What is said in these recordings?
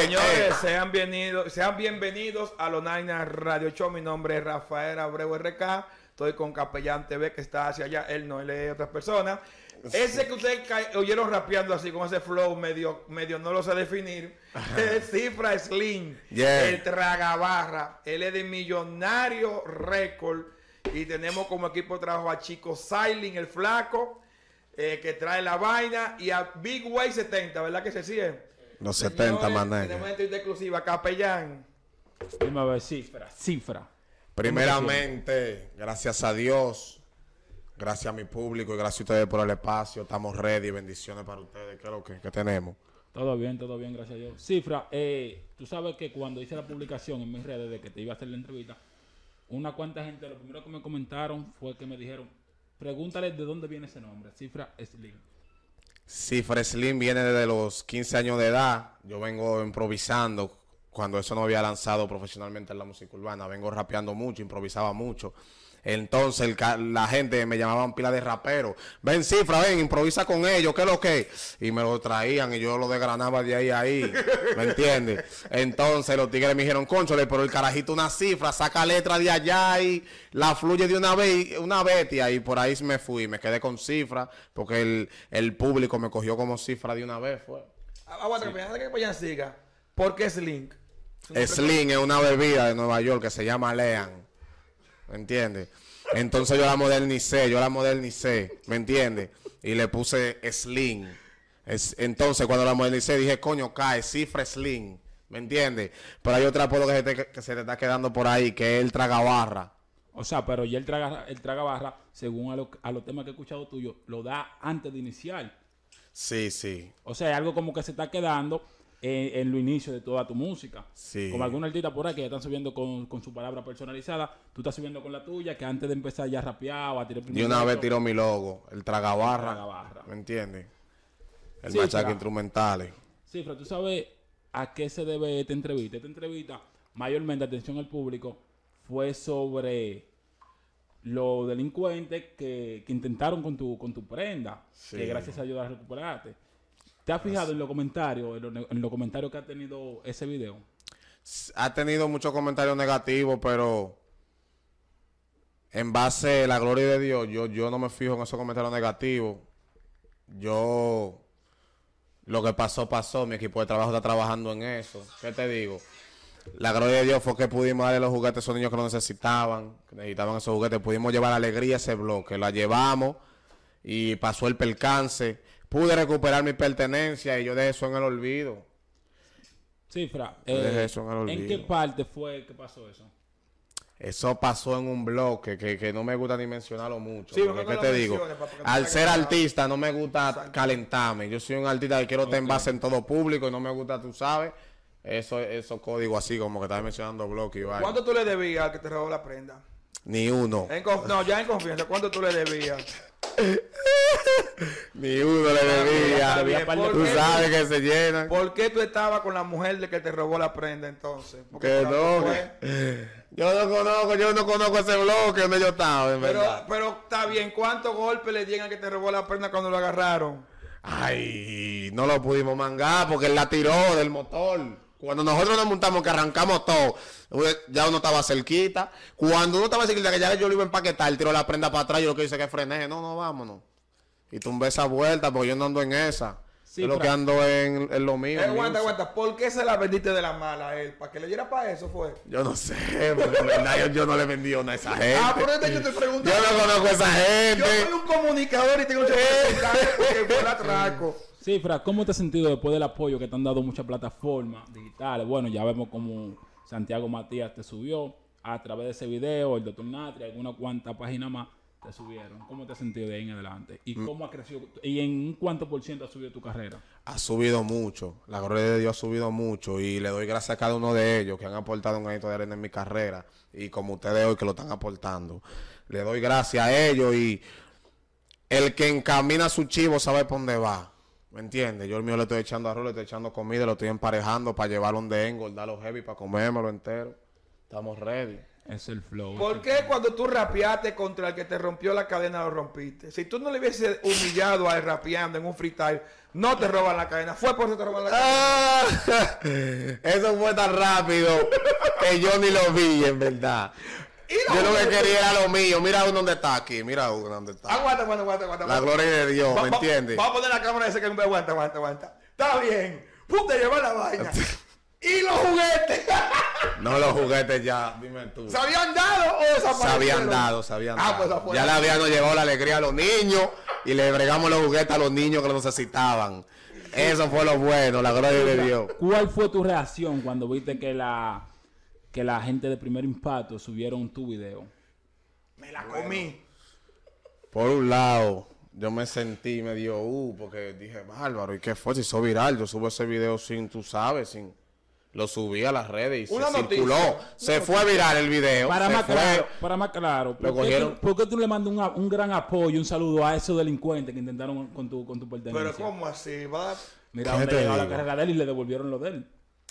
Señores, sean bienvenidos, sean bienvenidos a Radio Show. Mi nombre es Rafael Abreu RK. Estoy con Capellán TV que está hacia allá. Él no, él es otra persona. Ese que ustedes oyeron rapeando así, con ese flow medio, medio no lo sé definir, es Cifra Slim, Yeah. el tragabarra. Él es de Millonario Record. Y tenemos como equipo de trabajo a Chico Silent, el flaco, eh, que trae la vaina, y a Big Way 70, ¿verdad que se sigue? Los 70, Señores, mané. Tenemos entrevista exclusiva, Capellán. Dime a ver, cifra, cifra. Primeramente, gracias a Dios, gracias a mi público y gracias a ustedes por el espacio. Estamos ready. Bendiciones para ustedes. ¿Qué es lo que, que tenemos? Todo bien, todo bien, gracias a Dios. Cifra, eh, tú sabes que cuando hice la publicación en mis redes de que te iba a hacer la entrevista, una cuanta gente, lo primero que me comentaron fue que me dijeron, pregúntale de dónde viene ese nombre, Cifra Slim. Cifra Slim viene desde los 15 años de edad. Yo vengo improvisando cuando eso no había lanzado profesionalmente en la música urbana. Vengo rapeando mucho, improvisaba mucho. Entonces el la gente me llamaban pila de rapero. Ven, Cifra, ven, improvisa con ellos, ¿qué es lo que? Y me lo traían y yo lo desgranaba de ahí a ahí. ¿Me entiendes? Entonces los tigres me dijeron, conchole, pero el carajito una cifra, saca letra de allá y la fluye de una vez, una bestia. Y por ahí me fui, me quedé con cifra, porque el, el público me cogió como cifra de una vez, fue. Aguanta, Capellán, antes que Capellán siga. ¿Por qué nombre- Slim es una bebida de Nueva York que se llama Lean. ¿Me entiendes? Entonces yo la modernicé, yo la modernicé, ¿me entiendes? Y le puse Slim. Es, entonces cuando la modernicé dije, coño, cae, cifra Slim. ¿Me entiendes? Pero hay otro apodo que se, te, que se te está quedando por ahí, que es el tragabarra. O sea, pero ya el traga, el traga barra, según a, lo- a los temas que he escuchado tuyo, lo da antes de iniciar. Sí, sí. O sea, es algo como que se está quedando en, en lo inicio de toda tu música. Sí. Como algunos artistas por ahí que ya están subiendo con, con su palabra personalizada, tú estás subiendo con la tuya, que antes de empezar ya rapeaba, a tirar De una vez tiró mi logo, el tragabarra. Tragabarra. ¿Me entiendes? El Sí, machaque claro. instrumentales. Cifra, ¿tú sabes a qué se debe esta entrevista? Esta entrevista, mayormente, atención al público, fue sobre los delincuentes que, que intentaron con tu, con tu prenda, Sí. que gracias a Dios la recuperaste. ¿Te has fijado en los comentarios, en los, en los comentarios que ha tenido ese video? ha tenido muchos comentarios negativos, pero en base a la gloria de Dios, yo, yo no me fijo en esos comentarios negativos. Yo, lo que pasó, pasó. Mi equipo de trabajo está trabajando en eso. ¿Qué te digo? La gloria de Dios fue que pudimos darle los juguetes a esos niños que lo necesitaban, que necesitaban esos juguetes. Pudimos llevar alegría a ese bloque. La llevamos y pasó el percance. Pude recuperar mi pertenencia y yo dejé eso en el olvido. Cifra, Yo eh, dejé eso en el ¿en olvido. qué parte fue que pasó eso? Eso pasó en un bloque que, que no me gusta ni mencionarlo mucho. Sí, porque, mejor ¿qué que lo te digo? Al ser artista no me gusta calentarme. Yo soy un artista que quiero estar en base en todo público y no me gusta, tú sabes, eso, esos códigos así como que estás mencionando bloque y. ¿Cuánto tú le debías al que te robó la prenda? Ni uno. En conf- no, ya en confianza, ¿cuánto tú le debías? Ni uno le está debía. bien, ¿por Tú qué? sabes que se llenan. ¿Por qué tú estabas con la mujer de que te robó la prenda entonces? Porque Que por no. que- Yo no conozco, yo no conozco ese bloque donde yo estaba, en Pero, verdad. pero está bien, ¿cuántos golpes le dieron al que te robó la prenda cuando lo agarraron? Ay, no lo pudimos mangar porque él la tiró del motor. Cuando nosotros nos montamos, que arrancamos todo, ya uno estaba cerquita. Cuando uno estaba cerquita, que ya yo lo iba a empaquetar, él tiró la prenda para atrás. Yo lo que hice que frené, no, no, vámonos. Y tumbé esa vuelta porque yo no ando en esa. Sí, yo lo que ando en, en lo mío. Eh, aguanta, aguanta, ¿por qué se la vendiste de la mala a él? ¿Para que le diera para eso fue? Yo no sé, porque en verdad yo, yo no le vendí a esa gente. Ah, por eso yo te pregunto. yo no conozco a esa Yo soy gente. un comunicador y tengo que porque fue el atraco. Cifra, ¿cómo te has sentido después del apoyo que te han dado muchas plataformas digitales? Bueno, ya vemos como Santiago Matías te subió a través de ese video, el Dr. Natri, alguna cuanta página más te subieron. ¿Cómo te has sentido de ahí en adelante? ¿Y cómo ha crecido? ¿Y en cuánto por ciento ha subido tu carrera? ha subido mucho. La gloria de Dios ha subido mucho. Y le doy gracias a cada uno de ellos que han aportado un granito de arena en mi carrera. Y como ustedes hoy que lo están aportando. Le doy gracias a ellos. Y el que encamina su chivo sabe por dónde va. ¿Me entiendes? Yo el mío le estoy echando arroz, le estoy echando comida, lo estoy emparejando para llevarlo donde engordar los heavy, para comérmelo entero. Estamos ready. Es el flow. ¿Por qué cuando tú rapeaste contra el que te rompió la cadena lo rompiste? Si tú no le hubieses humillado a él rapeando en un freestyle, no te roban la cadena. Fue por eso te roban la cadena. Ah, eso fue tan rápido que yo ni lo vi, en verdad. Yo lo que quería era lo mío. Mira uno donde está aquí. Mira uno donde está. Aguanta, aguanta, aguanta, aguanta. La gloria de Dios, Va- ¿me entiendes? Vamos a poner la cámara ese que aguanta, aguanta, aguanta. Está bien. Puta, lleva la vaina. y los juguetes. No los juguetes ya, dime tú. ¿Se habían dado o desaparecieron? Se habían dado, se habían Ah, dado. pues ya le habíamos llevado la alegría a los niños y le bregamos los juguetes a los niños que lo necesitaban. Eso fue lo bueno, la gloria de Dios. ¿Cuál fue tu reacción cuando viste que la que la gente de primer impacto subieron tu video? Me la comí. Por un lado, yo me sentí medio uh, porque dije, bárbaro, ¿y qué fue? Si hizo viral, yo subo ese video sin, tú sabes, sin... Lo subí a las redes y Una se noticia. circuló. Una Se fue viral el video. Para más fue. claro, para más claro, ¿por, Lo qué cogieron. tú, por qué tú le mandas un, un gran apoyo, un saludo a esos delincuentes que intentaron con tu, con tu pertenencia? Pero ¿cómo así? Va? Mira, ¿Qué hombre, te llegó a la carrera de él y le devolvieron lo de él.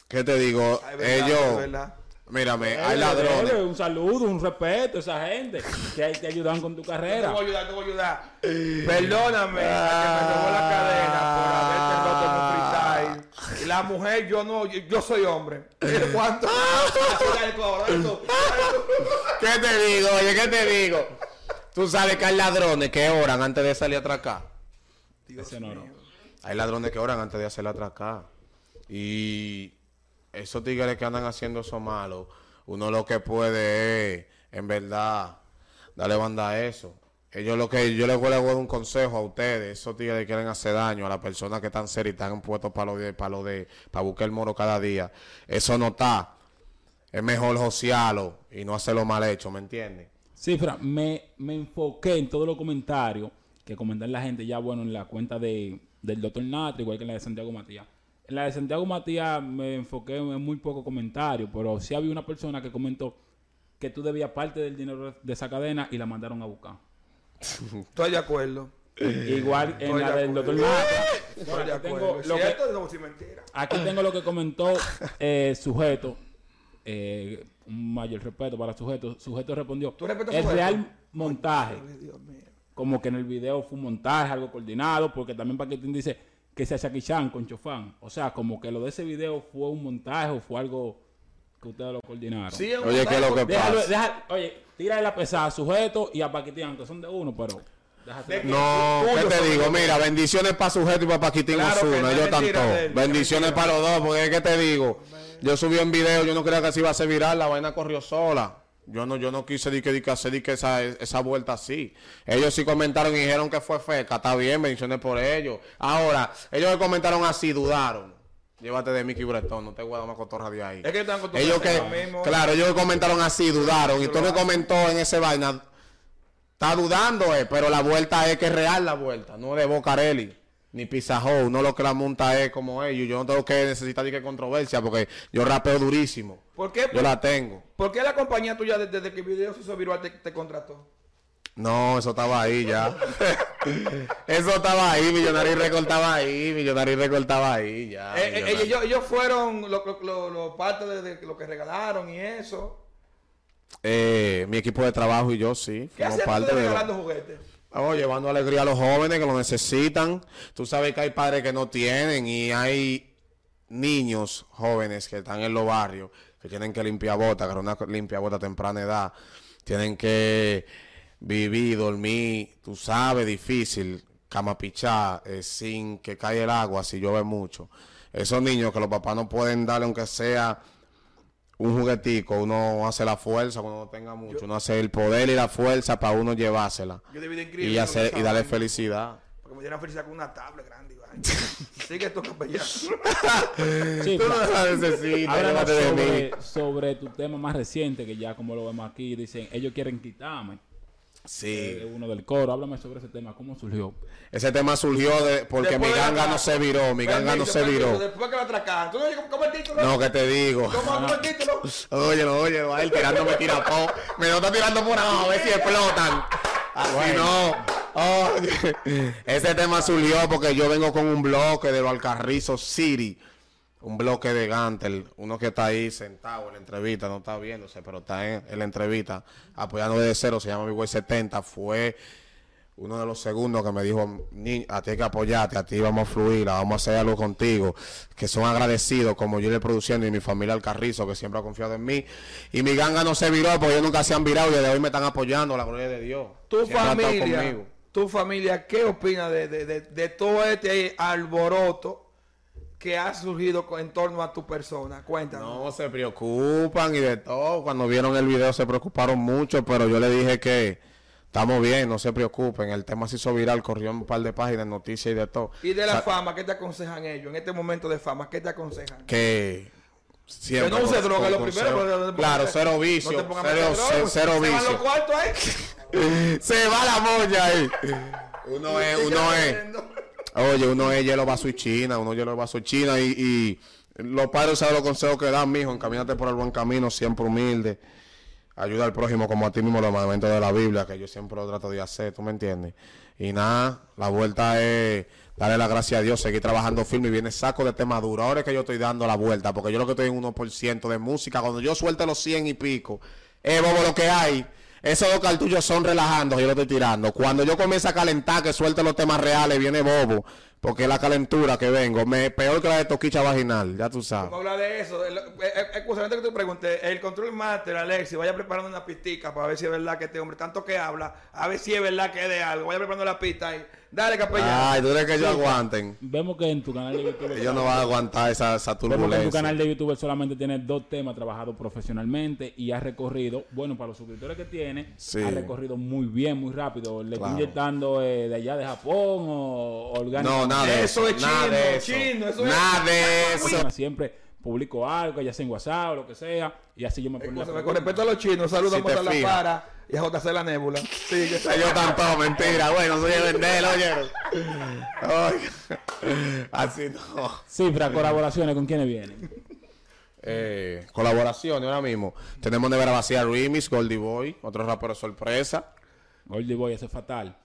¿Qué te digo? Ay, verdad, Ellos... Mírame, hay Eh, ladrones. Un saludo, un respeto a esa gente que te ayudan con tu Te carrera. voy a ayudar, te voy a ayudar. Perdóname a que me robó la cadena por haberte roto en un freestyle. Y la mujer, yo no, yo, yo soy hombre. ¿Cuánto? Ahora, dale tú. ¿Qué te digo? Oye, ¿qué te digo? Tú sabes que hay ladrones que oran antes de salir a atracar. Ese no, no. Hay ladrones que oran antes de hacer la atracar. Y esos tigres que andan haciendo eso malo, uno lo que puede es, en verdad, darle banda a eso. Ellos lo que yo les voy a dar un consejo a ustedes, esos tigres quieren hacer daño a las personas que están serias y están puestos para lo de, para lo de, para buscar el moro cada día. Eso no está. Es mejor josearlo y no hacerlo mal hecho, ¿me entiendes? Sí, me, me enfoqué en todos los comentarios que comentan la gente ya, bueno, en la cuenta de, del doctor Natra, igual que en la de Santiago Matías. En la de Santiago Matías me enfoqué en muy pocos comentarios, pero sí había una persona que comentó que tú debías parte del dinero de esa cadena y la mandaron a buscar. Estoy de acuerdo. Igual en Estoy la de del doctor. Natra. Estoy de acuerdo. tengo ¿Es lo que-? No, si mentira. Aquí tengo lo que comentó eh, sujeto. eh, un mayor respeto para sujeto. Sujeto respondió. ¿Tú respetas el Sujeto? real montaje. Ay, Dios mío. Como que en el video fue un montaje, algo coordinado, porque también Paquitín dice que sea Jackie Chan con Chofán. O sea, como que lo de ese video fue un montaje o fue algo que ustedes lo coordinaron. Sí, es un Oye, ¿qué es lo que. Déjalo, pasa? deja- oye, tírale la pesada a sujeto y a Paquitín, aunque son de uno, pero déjate. No, ¿qué te digo? Mira, bendiciones para sujeto y para Paquitín Claro que ellos mentira tanto. Bendiciones para los dos, porque es que te digo, yo subí un video, yo no creía que se iba a hacer viral, la vaina corrió sola. Yo no, yo no quise di que, di que hacer di que esa, esa vuelta así. Ellos sí comentaron y dijeron que fue feca, está bien, bendiciones por ellos. Ahora, ellos que comentaron así, dudaron. Llévate de Mickey Bretón, no te voy a dar una cotorra de ahí. Es que están Ellos que, mismo. claro, ellos que comentaron así, dudaron. Y tú me comentó en ese vaina, está dudando, eh, pero la vuelta es que es real la vuelta, no de Bocarelli, ni Pizza Hut, no lo que la monta es como ellos. Yo no tengo que necesitar ni que controversia, porque yo rapeo durísimo. ¿Por qué, Yo la tengo. ¿Por qué la compañía tuya desde, desde que el video se hizo viral te, te contrató? No, eso estaba ahí ya. eso estaba ahí, Millonario Record estaba ahí, Millonario Record estaba ahí ya. Eh, eh, ellos, ellos fueron los lo, lo, lo parte de, de lo que regalaron y eso. Eh, mi equipo de trabajo y yo sí, ¿Qué hacían parte de regalando juguetes? Oh, llevando alegría a los jóvenes que lo necesitan. Tú sabes que hay padres que no tienen y hay niños jóvenes que están en los barrios que tienen que limpiar botas, agarrar una limpia bota a temprana edad. Tienen que vivir, dormir, tú sabes, difícil, cama pichá, eh, sin que caiga el agua si llueve mucho. Esos niños que los papás no pueden darle aunque sea un juguetico, uno hace la fuerza cuando no tenga mucho, uno hace el poder y la fuerza para uno llevársela Yo y hacer y darle felicidad. Porque me dieran felicidad con una tablet grande. y vaina. Sigue tu capellán. Sí, Tú no la necesitas, mí. sobre, sobre tu tema más reciente, que ya como lo vemos aquí, dicen, ellos quieren quitarme. Sí. Eh, uno del coro, háblame sobre ese tema, ¿cómo surgió? Ese tema surgió de, porque Después mi ganga no se viró, mi ganga no se permiso, viró. Después que lo atracaron. ¿Tú no cómo el título? No, que te digo. ¿Cómo cómo el título? Óyelo, óyelo, a él tirándome tirapó. Me lo está tirando por abajo a ver si explotan. Así no. Oye, Ese tema surgió porque yo vengo con un bloque de los Alcarrizos City. un bloque de Gantel, uno que está ahí sentado en la entrevista, no está viéndose, pero está en, en la entrevista, apoyando desde cero, se llama Big Boy 70, fue uno de los segundos que me dijo, "Ni- a ti hay que apoyarte, a ti vamos a fluir, vamos a hacer algo contigo, que son agradecidos como yo le produciendo y mi familia al Carrizo, que siempre ha confiado en mí. Y mi ganga no se viró, porque ellos nunca se han virado y desde hoy me están apoyando, la gloria de Dios. Tu Siempre familia. Tu familia, ¿qué opina de, de- de- de todo este alboroto que ha surgido en torno a tu persona? Cuéntanos. No se preocupan y de todo. Cuando vieron el video se preocuparon mucho, pero yo le dije que estamos bien, no se preocupen. El tema se hizo viral, corrió un par de páginas, noticias y de todo. Y de la O sea, fama, ¿qué te aconsejan ellos? En este momento de fama, ¿qué te aconsejan? que siempre Que no use droga, lo primero, cero- pero- claro, cero no vicio, a cero, cero van vicio. se va la moña ahí. Uno es, uno es. Oye, uno es hielo vaso y china, uno hielo vaso y china y, y los padres saben los consejos que dan, mijo, encamínate por el buen camino, siempre humilde. Ayuda al prójimo como a ti mismo, los mandamientos de la Biblia, que yo siempre lo trato de hacer, ¿tú me entiendes? Y nada, la vuelta es darle la gracia a Dios, seguir trabajando firme y viene saco de tema duro. Ahora es que yo estoy dando la vuelta, porque yo lo que estoy en 1% de música, cuando yo suelte los 100 y pico, es bobo lo que hay. Esos dos cartuchos son relajando, yo lo estoy tirando. Cuando yo comienzo a calentar, que suelte los temas reales, viene bobo. Porque la calentura que vengo. Me, peor que la de toquicha vaginal, ya tú sabes. Vamos a hablar de eso. Excusamente que te pregunté, el control master, Alexi, vaya preparando una pistica para ver si es verdad que este hombre, tanto que habla, a ver si es verdad que es de algo. Vaya preparando la pista ahí. Dale, capellán. Ay, tú crees que ellos aguanten. Vemos que en tu canal de YouTube. Ellos no van a aguantar esa, esa Vemos que en tu turbulencia. canal de YouTube solamente tiene dos temas trabajados profesionalmente y ha recorrido, bueno, para los suscriptores que tiene, Sí. ha recorrido muy bien, muy rápido. Le está inyectando eh, de allá de Japón o orgánico. No, nada de Eso eso. es nada chino, de eso. chino, eso es- Nada de eso. Siempre publico algo, ya sea en WhatsApp o lo que sea, y así yo me pongo con pregunta. respecto a los chinos, saludamos Si a la para y a JC La Nébula. Sí, que está Ellos están todos mentira. Bueno, soy de vender, oye. Oye. Así no. Cifra, colaboraciones, ¿con quiénes vienen? Eh, colaboraciones ahora mismo. Tenemos Nevera Vacía Remix, Goldie Boy, otro rapero sorpresa. Goldie Boy, ese es fatal.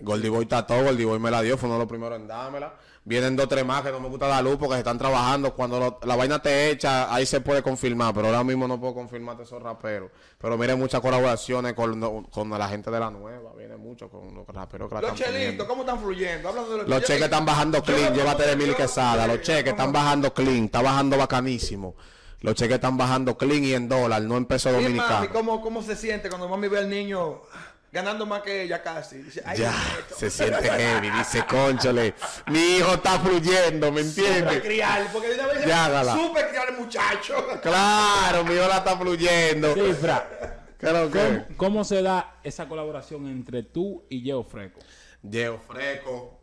Goldie Boy está todo, Goldie Boy me la dio, fue uno de los primeros en dármela. Vienen dos, tres más que no me gusta dar luz porque se están trabajando. Cuando lo- la vaina te echa, ahí se puede confirmar, pero ahora mismo no puedo confirmarte esos raperos. Pero miren muchas colaboraciones con, con la gente de la nueva, viene mucho con los raperos que la Los están chelitos, ¿cómo están fluyendo? Hablando de los, Los cheques están bajando clean, llévate de mil yo- quesada. Los cheques están bajando clean, está bajando bacanísimo. Los cheques están bajando clean y en dólar, no en peso Y mami, dominicano. ¿cómo, ¿cómo se siente cuando mami ve al niño ganando más que ella casi? Dice, "Ay, Ya, nieto, se siente heavy, dice, conchole, mi hijo está fluyendo, ¿me Supe entiendes? criar, porque de una vez Ya, gala. supe criar el muchacho. Claro, mi hijo la está fluyendo. Cifra, Claro ¿cómo, que. cómo se da esa colaboración entre tú y Geo Freco? Diego Freco,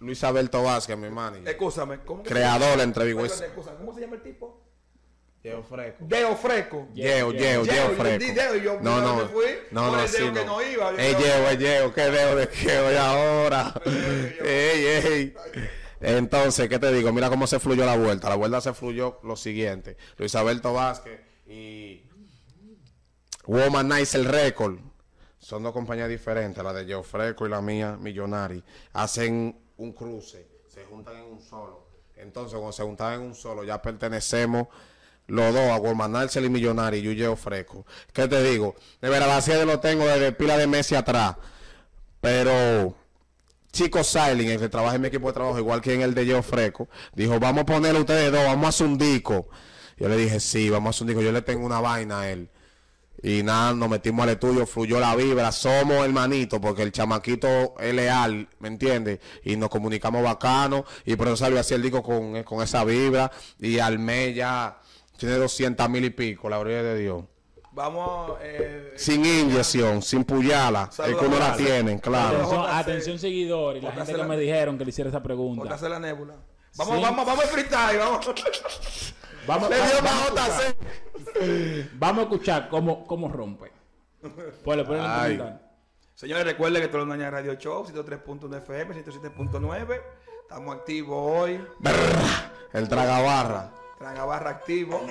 Luis Alberto Vázquez, mi hermano. Escúchame, ¿cómo que Creador entre Big se West. llama? Escúchame, ¿Cómo se llama el tipo? Diego Freco. Deo Freco. Diego, Diego yo Freco. di Diego y yo, No, ¿a no, dónde fui? no, Por no, el sí, que no. no iba, yo- Ey, Diego, ey, Diego, ¿qué Diego de qué hoy ahora? Ey, ey. Entonces, ¿qué te digo? Mira cómo se fluyó la vuelta. La vuelta se fluyó lo siguiente. Luis Alberto Vázquez y Woman Nice el Record. Son dos compañías diferentes, la de Joe Freco y la mía, Millonari. Hacen un cruce, se juntan en un solo. Entonces, cuando se juntan en un solo, ya pertenecemos los dos a Woman Nice y Millonari y yo Freco. ¿Qué te digo? De verdad, así lo tengo desde pila de meses atrás. Pero Chico Silent, el que trabaja en mi equipo de trabajo, igual que en el de Geo Freco, dijo, vamos a ponerle ustedes dos, vamos a hacer un disco. Yo le dije, sí, vamos a hacer un disco. Yo le tengo una vaina a él. Y nada, nos metimos al estudio, fluyó la vibra, somos hermanitos, porque el chamaquito es leal, ¿me entiendes? Y nos comunicamos bacano, y por eso salió así el disco con, con esa vibra, y al mes ya tiene 200 mil y pico, la gloria de Dios. Vamos, eh, Sin inyección, sin puyala, es que uno la tienen, claro. Atención, atención seguidores, la gente que la- me dijeron que le hiciera esa pregunta. La nébula. Vamos, Sí. vamos, vamos a freestyle, vamos. Vamos, Le dio vamos- JC. escuchar- vamos a escuchar cómo, cómo rompe. Pues ponen Ay. Señores, recuerden que todo el Radio Show, 103.1 FM, 107.9. Estamos activos hoy. El tragabarra.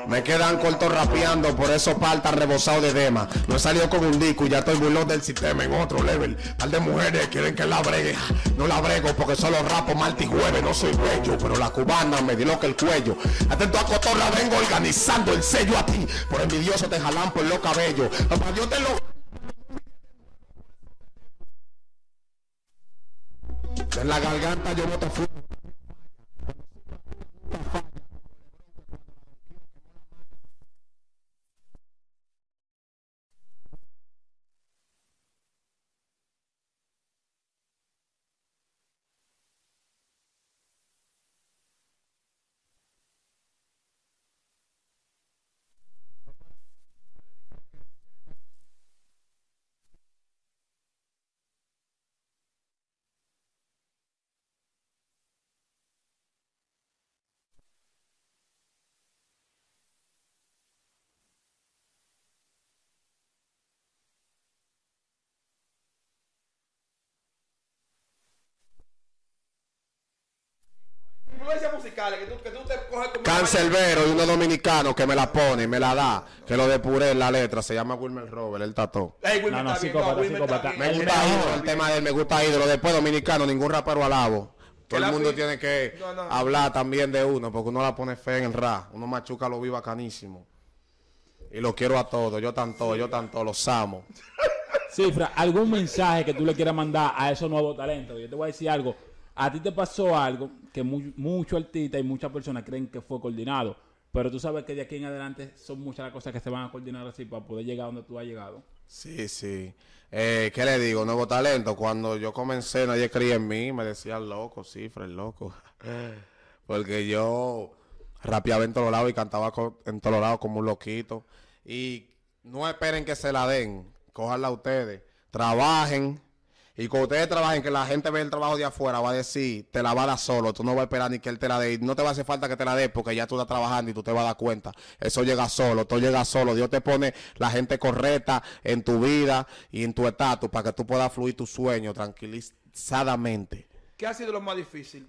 Me quedan cortos rapeando, por eso palta rebosado de dema. No he salido con un disco y ya estoy burlón del sistema en otro level. Par de mujeres quieren que la bregue. No la brego porque solo rapo martes. No soy bello, pero la cubana me que el cuello. Atento a cotorra, vengo organizando el sello a ti. Por envidioso te jalan por los cabellos. Papá, yo te lo. En la garganta yo boto fuego. Influencias musicales que tú, que tú te coges como. Cancelbero y uno dominicano que me la pone, me la da, que lo depuré en la letra, se llama Wilmer Robert, el tató. Ey, Wilmer No, no, está bien, psicópata, Wilmer está psicópata. bien. Me gusta ídolo, el tema de él, me gusta ídolo. Después dominicano, ningún rapero alabo. Todo el mundo tiene que No, no. hablar también de uno, porque uno la pone fe en el rap. Uno machuca lo vi bacanísimo. Y lo quiero a todos, yo tanto, yo tanto, los amo. Cifra, ¿algún mensaje que tú le quieras mandar a esos nuevos talentos? Yo te voy a decir algo. A ti te pasó algo que mu- muchos artistas y muchas personas creen que fue coordinado. Pero tú sabes que de aquí en adelante son muchas las cosas que se van a coordinar así para poder llegar donde tú has llegado. Sí, sí. Eh, ¿Qué le digo? Nuevo talento. Cuando yo comencé, nadie creía en mí. Me decían loco, cifra, el loco. Porque yo rapeaba en todos lados y cantaba en todos lados como un loquito. Y no esperen que se la den. Cójanla ustedes. Trabajen. Y cuando ustedes trabajen, que la gente ve el trabajo de afuera, va a decir, te la va a dar solo. Tú no vas a esperar ni que él te la dé. No te va a hacer falta que te la dé porque ya tú estás trabajando y tú te vas a dar cuenta. Eso llega solo, todo llega solo. Dios te pone la gente correcta en tu vida y en tu estatus para que tú puedas fluir tu sueño tranquilizadamente. ¿Qué ha sido lo más difícil?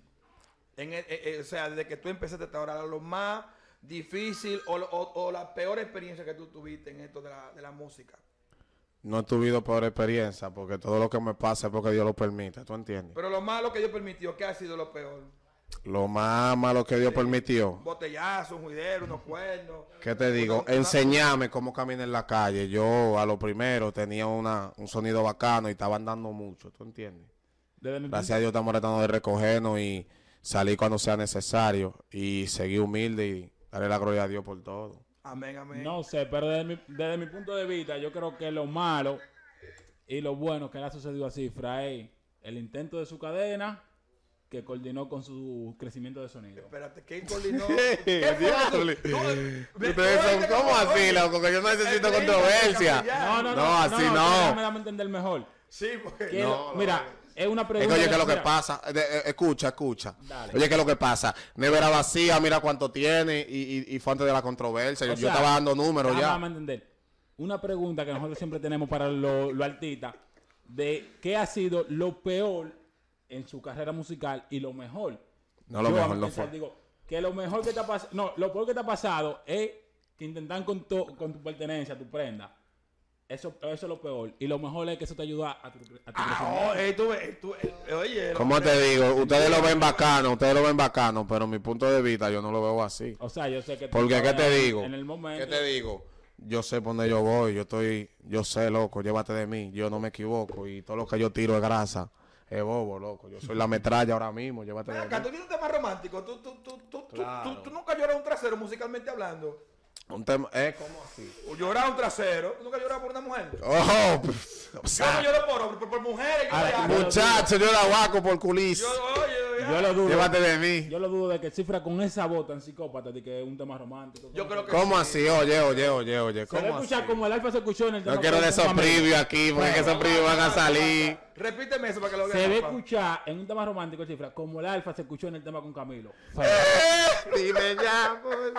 En el- eh, eh, o sea, desde que tú empezaste hasta ahora, lo más difícil o, o- o la peor experiencia que tú tuviste en esto la, de la música. No he tenido peor experiencia porque todo lo que me pasa es porque Dios lo permite. ¿Tú entiendes? Pero lo malo que Dios permitió, ¿qué ha sido lo peor? Lo más malo que Dios permitió. Un botellazo, un juidero, unos cuernos. ¿Qué te digo? Enseñame cómo caminar en la calle. Yo a lo primero tenía una, un sonido bacano y estaba andando mucho, ¿tú entiendes? Gracias a Dios estamos tratando de recogernos y salir cuando sea necesario y seguir humilde y darle la gloria a Dios por todo. Amén, amén. No sé, pero desde mi, desde mi punto de vista, yo creo que lo malo y lo bueno que le ha sucedido a Cifra es el intento de su cadena que coordinó con su crecimiento de sonido. Espérate, ¿qué coordinó? ¿Qué fue como así, loco, que yo no necesito controversia. No, no, no, No, así no. Déjame dame a entender mejor. Sí, porque... Que No, lo- no, mira, es una Es pregunta. que oye, ¿qué es lo que pasa? De- eh, escucha, escucha. Dale. Oye, ¿qué es lo que pasa? Nevera vacía, mira cuánto tiene y, y- y fue antes de la controversia. Yo, yo estaba dando números ya. dame a entender. Una pregunta que nosotros siempre tenemos para los los artistas de qué ha sido lo peor en su carrera musical y lo mejor. No, lo Yo, mejor no fue. Digo, que lo mejor que te ha pasado, no, lo peor que te ha pasado es que intentan con, tu- con tu pertenencia, tu prenda. Eso, eso es lo peor. Y lo mejor es que eso te ayuda a tu, a tu Ah, oh, eh, tú ves, tú- eh, oye... ¿Cómo te digo? Ustedes lo ven bacano, ustedes lo ven bacano, pero mi punto de vista yo no lo veo así. O sea, yo sé que Porque, ¿qué te digo? En el momento. ¿Qué te digo? Yo sé por dónde yo voy, yo estoy, yo sé, loco, llévate de mí, yo no me equivoco y todo lo que yo tiro es grasa, es bobo, loco. Yo soy la metralla ahora mismo, llévate Ven de acá, mí. tú tienes un tema romántico. Tú, tú, tú, tú, tú- Claro. tú- tú nunca lloras un trasero musicalmente hablando. Un tema, ¿eh? ¿Cómo así? O lloras un trasero. ¿Tú nunca lloras por una mujer? Oh, pues, o Yo sea, no lloro por hombres, por mujeres. Yo, muchacho, yo la guaco por culis. yo, oye, Yo lo dudo. Llévate de mí. Yo lo dudo de que cifra con esa voz tan psicópata de que es un tema romántico. Yo creo que ¿Cómo sí. así? Oye, oye, oye, oye. Se va a ¿Cómo escuchar así? como el alfa se escuchó en el tema No quiero de esos previews aquí, porque que esos previews van a salir. Repíteme eso para que lo Se ve vean. escuchar en un tema romántico, cifra, como el alfa se escuchó en el tema con Camilo. Dime ya, pues.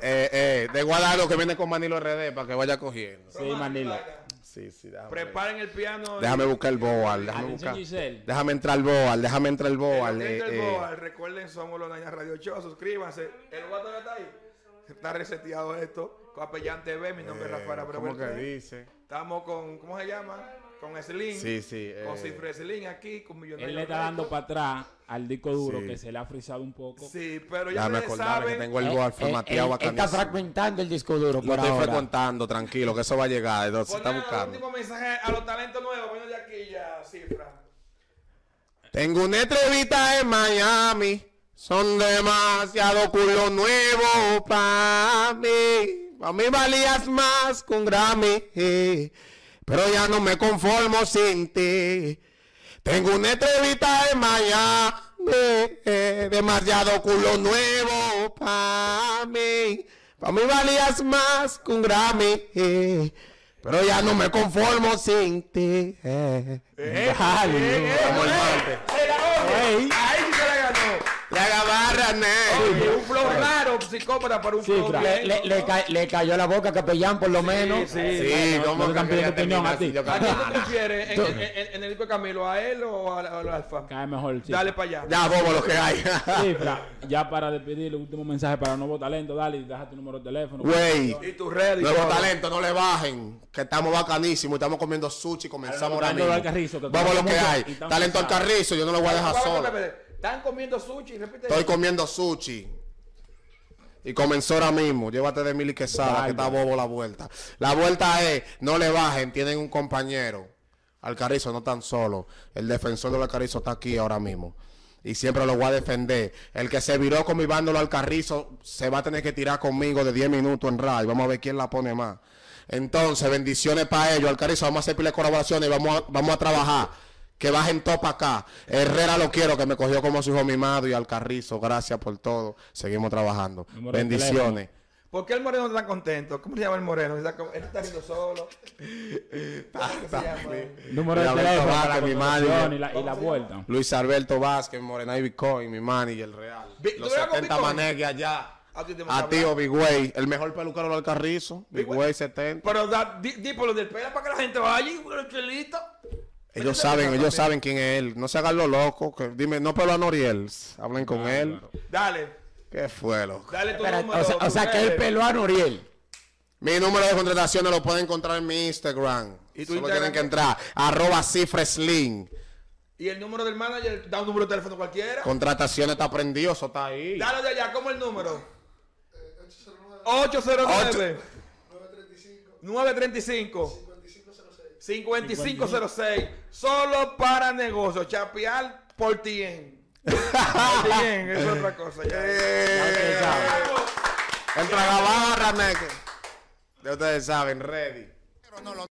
Eh, eh, de Guadalajara que viene con Manilo RD para que vaya cogiendo. Sí, Manilo. Sí, sí, déjame. Preparen el piano. Déjame buscar el boal, déjame buscar. Déjame entrar al boal, déjame entrar El boal. eh, eh. Boal, recuerden, somos los Nañas Radio Show. Suscríbanse. El guato ya está ahí. Está reseteado esto. Capellán TV, mi nombre es Rafael Abreu. ¿Cómo que dice? Estamos con, ¿cómo se llama? Con Slim. Sí, sí. Con eh, Cifre Slim aquí, con Millonario. Él le está dando para atrás al disco duro Sí. que se le ha frisado un poco. Sí, pero ya acordarme que tengo el Eh, boal eh, formateado él Está fragmentando el disco duro Lo por estoy ahora. frecuentando, tranquilo, que eso va a llegar. Entonces se está buscando. último mensaje a los talentos nuevos. Bueno, de aquí ya, Cifra. Tengo una entrevista en Miami. Son demasiado culo nuevo para mí. Para mí valías más que un Grammy. Eh, Pero ya no me conformo sin ti. Tengo una entrevista en Miami. eh, Demasiado culo nuevo para mí. Para mí valías más que un Grammy. eh, Pero ya no me conformo sin ti. eh. Eh, eh, martes. se la oye. Ahí sí se la ganó. La gabarra, Oye, un flow raro, psicópata, para un Sí, flow bien. Le, le, le ca- le cayó la boca a Capellán, por lo menos. sí. Sí, no, ¿cómo no que opinión a ti. ¿A quién tú prefieres? ¿En, en- en- en el disco de Camilo? ¿A él o a- al Alfa? Cae mejor. Sí. Dale para allá. Ya, bobo, lo que hay. Cifra, ya para despedir el último mensaje para nuevo talento, dale deja tu número de teléfono. Güey, Y tu red y nuevo todo. talento, no le bajen. Que estamos bacanísimos, estamos comiendo sushi, comenzamos ahora mismo. del Carrizo, que Vamos a lo que hay. Talento al carrizo, yo no lo voy a dejar solo. Están comiendo sushi, repite. Estoy comiendo sushi. Y comenzó ahora mismo. Llévate de Mili Quesada, que está bobo la vuelta. La vuelta es, no le bajen, tienen un compañero. Alcarrizo no tan solo. El defensor del Alcarrizo está aquí ahora mismo. Y siempre lo voy a defender. El que se viró con mi vándolo al carrizo se va a tener que tirar conmigo de 10 minutos en radio. Vamos a ver quién la pone más. Entonces, bendiciones para ellos. Alcarrizo, vamos a hacer pila de colaboraciones y vamos a, vamos a trabajar. Que bajen top acá. Herrera lo quiero, que me cogió como su hijo mimado. Y al carrizo, gracias por todo. Seguimos trabajando. Bendiciones. ¿Por qué el moreno está contento? ¿Cómo se llama el moreno? Él está riendo solo. Número de teléfono para mi manager. y la, y la vuelta. Luis Alberto Vázquez, Morena y Bitcoin, mi manager real. Los ¿tú eras con 70 Bitcoin? manegues allá. A ti te A tío. Big Way, el mejor peluquero del carrizo. Big Way. Way 70. Pero da, di, di por lo del pelo para que la gente vaya y el chelito. Ellos saben, ellos saben quién es él. No se hagan los locos. que- dime, no pelo a Noriel. Hablen con él. Dale, ¿Qué fue, loco? dale tu Espera, número. o sea, o tu sea que él peló a Noriel. Mi número de contrataciones lo pueden encontrar en mi Instagram. ¿Y tu Solo Instagram tienen que entrar. Arroba cifresling. Y el número del manager, da un número de teléfono cualquiera. Contrataciones está prendido, eso está ahí. Dale de allá, ¿cómo es el número? 809 935 5506 Solo para negocios. Chapear por tien. Por tien, es otra cosa. Ya. Eh, Entra la barra, neque. Ya ustedes saben, ready.